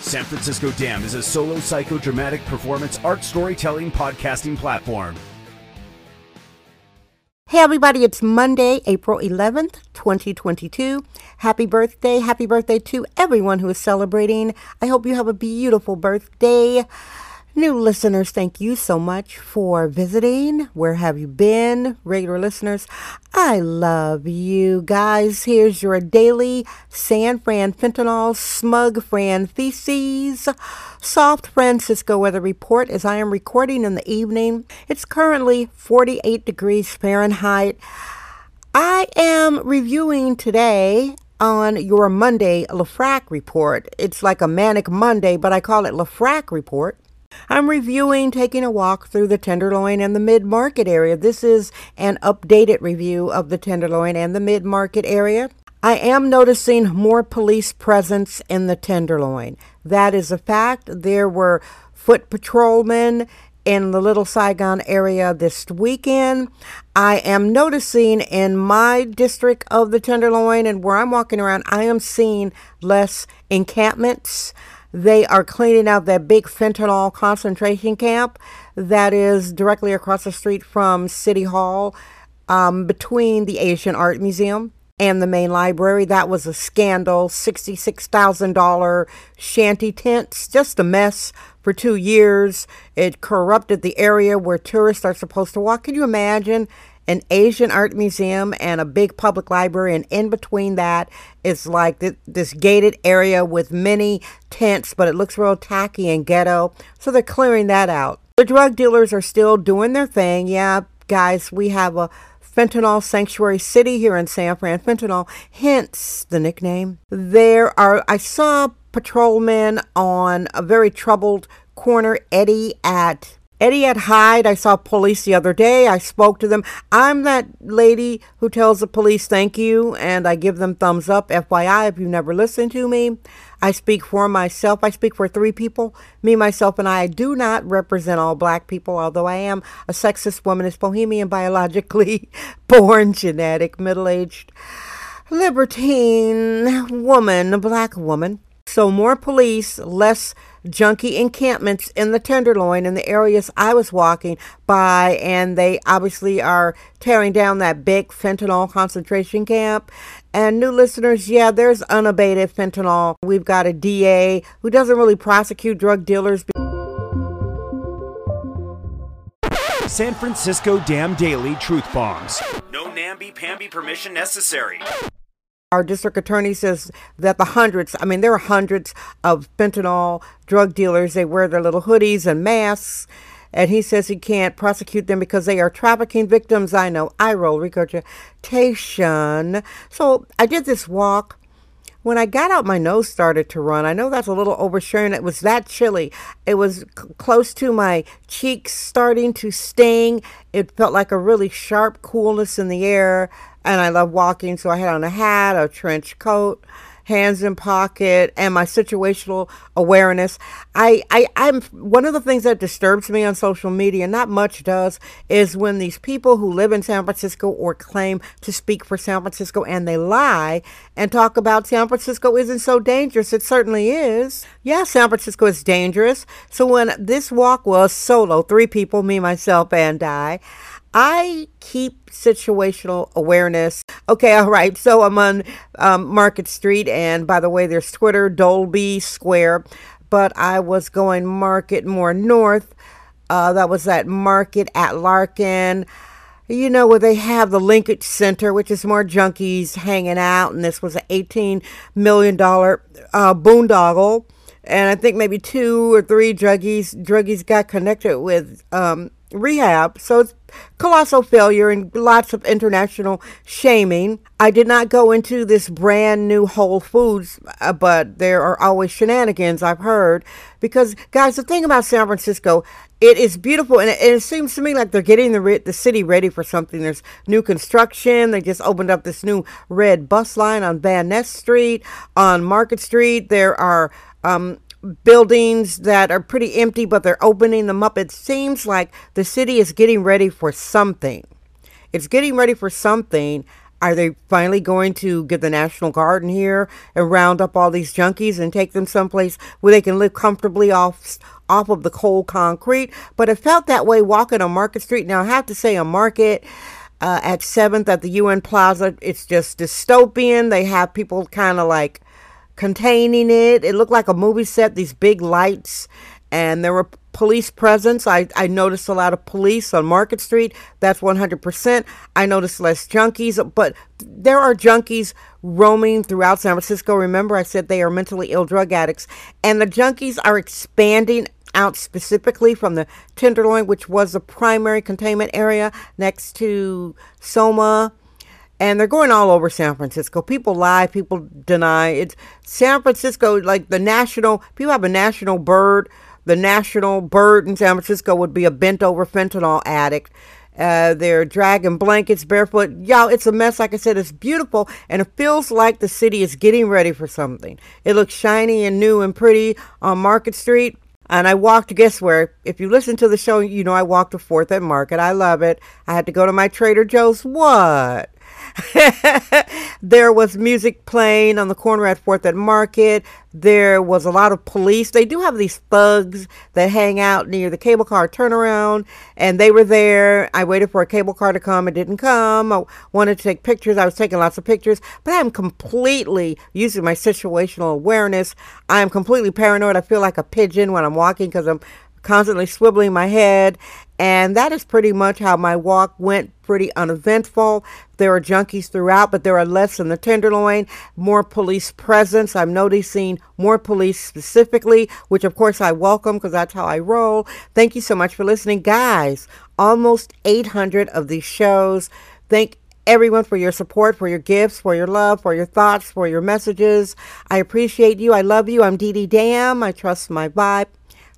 San Francisco Dam is a solo psychodramatic performance art storytelling podcasting platform. Hey everybody, it's Monday, April 11th, 2022. Happy birthday. Happy birthday to everyone who is celebrating. I hope you have a beautiful birthday. New listeners, thank you so much for visiting. Where have you been? Regular listeners, I love you guys. Here's your daily San Fran fentanyl smug Fran theses. Soft Francisco weather report as I am recording in the evening. It's currently 48 degrees Fahrenheit. I am reviewing today on your Monday LaFrac report. It's like a manic Monday, but I call it LaFrac report. I'm reviewing taking a walk through the Tenderloin and the mid market area. This is an updated review of the Tenderloin and the mid market area. I am noticing more police presence in the Tenderloin. That is a fact. There were foot patrolmen in the Little Saigon area this weekend. I am noticing in my district of the Tenderloin and where I'm walking around, I am seeing less encampments. They are cleaning out that big fentanyl concentration camp that is directly across the street from City Hall um, between the Asian Art Museum and the main library. That was a scandal. $66,000 shanty tents, just a mess for two years. It corrupted the area where tourists are supposed to walk. Can you imagine an Asian art museum and a big public library, and in between that is like th- this gated area with many tents, but it looks real tacky and ghetto. So they're clearing that out. The drug dealers are still doing their thing. Yeah, guys, we have a fentanyl sanctuary city here in San Fran. Fentanyl, hence the nickname. There are, I saw patrolmen on a very troubled corner, Eddy at Eddy at Hyde, I saw police the other day. I spoke to them. I'm that lady who tells the police thank you and I give them thumbs up. FYI, if you've never listened to me, I speak for myself. I speak for three people me, myself, and I. I do not represent all black people, although I am a sexist womanist, bohemian, biologically born, genetic, middle aged, libertine woman, a black woman. So more police, less junkie encampments in the Tenderloin in the areas I was walking by, and they obviously are tearing down that big fentanyl concentration camp. And new listeners, yeah, there's unabated fentanyl. We've got a DA who doesn't really prosecute drug dealers. San Francisco Dam Daily Truth Bombs. No namby-pamby permission necessary. Our district attorney says that the hundreds, I mean, there are hundreds of fentanyl drug dealers. They wear their little hoodies and masks. And he says he can't prosecute them because they are trafficking victims. I know. I roll regurgitation. So I did this walk. When I got out, my nose started to run. I know that's a little oversharing. It was that chilly. It was c- close to my cheeks starting to sting. It felt like a really sharp coolness in the air and I love walking, so I had on a hat, a trench coat, hands in pocket, and my situational awareness. I, I, I'm one of the things that disturbs me on social media, not much does, is when these people who live in San Francisco or claim to speak for San Francisco and they lie and talk about San Francisco isn't so dangerous. It certainly is. Yeah, San Francisco is dangerous. So when this walk was solo, three people, me, myself, and I, I keep situational awareness. Okay, all right. So I'm on um, Market Street, and by the way, there's Twitter, Dolby Square, but I was going Market more north. Uh, that was at Market at Larkin. You know, where they have the Linkage Center, which is more junkies hanging out, and this was an $18 million uh, boondoggle. And I think maybe two or three druggies druggies got connected with um, rehab. So it's colossal failure and lots of international shaming. I did not go into this brand new Whole Foods, uh, but there are always shenanigans I've heard. Because, guys, the thing about San Francisco, it is beautiful, and it, it seems to me like they're getting the the city ready for something. There's new construction. They just opened up this new red bus line on Van Ness Street, on Market Street. There are um, buildings that are pretty empty, but they're opening them up. It seems like the city is getting ready for something. It's getting ready for something. Are they finally going to get the National Guard in here and round up all these junkies and take them someplace where they can live comfortably off off of the cold concrete? But it felt that way walking on Market Street. Now I have to say, on Market. Uh, at 7th at the UN Plaza, it's just dystopian. They have people kind of like containing it. It looked like a movie set, these big lights, and there were police presence. I, I noticed a lot of police on Market Street. That's 100%. I noticed less junkies, but there are junkies roaming throughout San Francisco. Remember, I said they are mentally ill drug addicts, and the junkies are expanding out specifically from the Tenderloin, which was the primary containment area next to Soma and they're going all over San Francisco. People lie, people deny. It's San Francisco, like the national, people have a national bird. The national bird in San Francisco would be a bent over fentanyl addict. Uh, they're dragging blankets barefoot. Y'all, it's a mess. Like I said, it's beautiful, and it feels like the city is getting ready for something. It looks shiny and new and pretty on Market Street. And I walked, guess where? If you listen to the show, you know I walked to 4th and Market. I love it. I had to go to my Trader Joe's. What? there was music playing on the corner at Fourth and Market. There was a lot of police. They do have these thugs that hang out near the cable car turnaround, and they were there. I waited for a cable car to come. It didn't come. I wanted to take pictures. I was taking lots of pictures, but I'm completely using my situational awareness. I'm completely paranoid. I feel like a pigeon when I'm walking because I'm constantly swiveling my head. And that is pretty much how my walk went, pretty uneventful. There are junkies throughout, but there are less in the Tenderloin, more police presence. I'm noticing more police specifically, which of course I welcome because that's how I roll. Thank you so much for listening. Guys, almost 800 of these shows. Thank everyone for your support, for your gifts, for your love, for your thoughts, for your messages. I appreciate you. I love you. I'm Dee Dee Dam. I trust my vibe.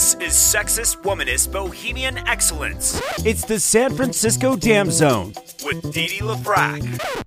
This is Sexist Womanist Bohemian Excellence. It's the San Francisco Dam Zone with Dee Dee LaFrac.